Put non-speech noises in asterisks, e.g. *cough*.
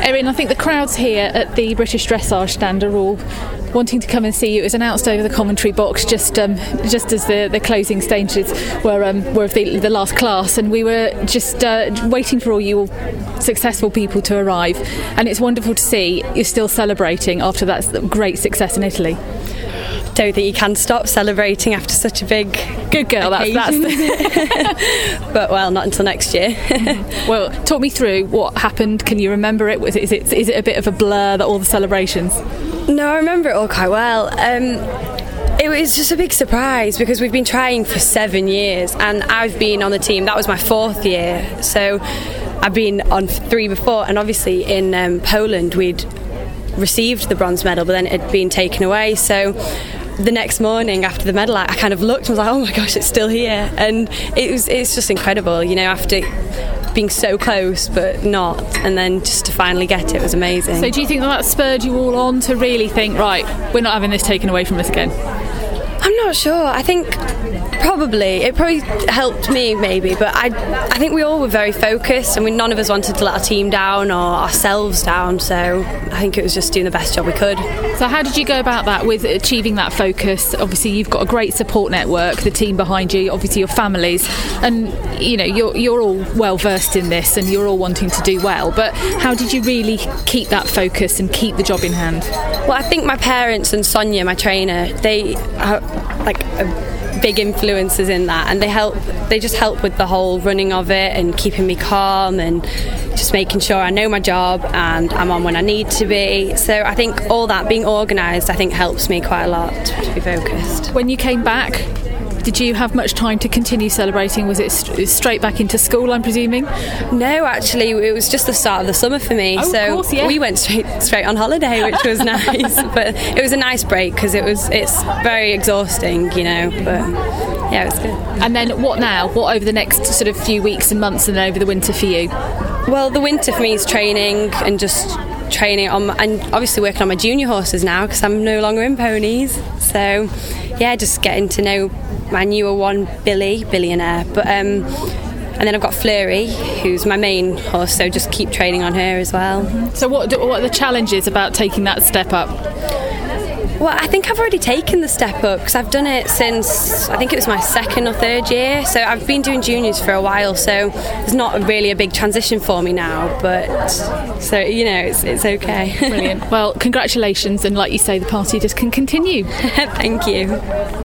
Erin, I think the crowds here at the British Dressage stand are all wanting to come and see you. It was announced over the commentary box just um, just as the, the closing stages were um, were of the, the last class, and we were just uh, waiting for all you all successful people to arrive. And it's wonderful to see you're still celebrating after that great success in Italy don't think you can stop celebrating after such a big good girl that's, that's the *laughs* but well not until next year. *laughs* Well talk me through what happened. Can you remember it? Was it, is it is it a bit of a blur that all the celebrations? No i remember it all quite well. Um, it was just a big surprise because we've been trying for seven years and I've been on the team. That was my fourth year. So I've been on three before and obviously in um, Poland we'd received the bronze medal but then it had been taken away. So the next morning after the medal, I kind of looked and was like, oh my gosh, it's still here. And it was, it's just incredible, you know, after being so close but not, and then just to finally get it was amazing. So, do you think that, that spurred you all on to really think, right, we're not having this taken away from us again? I'm not sure. I think probably it probably helped me maybe, but I I think we all were very focused and we none of us wanted to let our team down or ourselves down. So I think it was just doing the best job we could. So how did you go about that with achieving that focus? Obviously, you've got a great support network, the team behind you, obviously your families, and you know you're you're all well versed in this and you're all wanting to do well. But how did you really keep that focus and keep the job in hand? Well, I think my parents and Sonia, my trainer, they are like. A, big influences in that and they help they just help with the whole running of it and keeping me calm and just making sure I know my job and I'm on when I need to be so I think all that being organised I think helps me quite a lot to be focused when you came back did you have much time to continue celebrating? Was it straight back into school, I'm presuming? No, actually, it was just the start of the summer for me. Oh, so course, yeah. we went straight straight on holiday, which was *laughs* nice. but it was a nice break because it was it's very exhausting, you know. But yeah, it was good. And then what now? What over the next sort of few weeks and months, and then over the winter for you? Well, the winter for me is training and just training on and obviously working on my junior horses now because I'm no longer in ponies. So yeah, just getting to know my newer one, Billy, billionaire. But um, and then I've got Fleury, who's my main horse, so just keep training on her as well. So what what are the challenges about taking that step up? Well, I think I've already taken the step up because I've done it since I think it was my second or third year. So I've been doing juniors for a while, so it's not really a big transition for me now. But so you know, it's, it's okay. Brilliant. *laughs* Well, congratulations, and like you say, the party just can continue. *laughs* Thank you.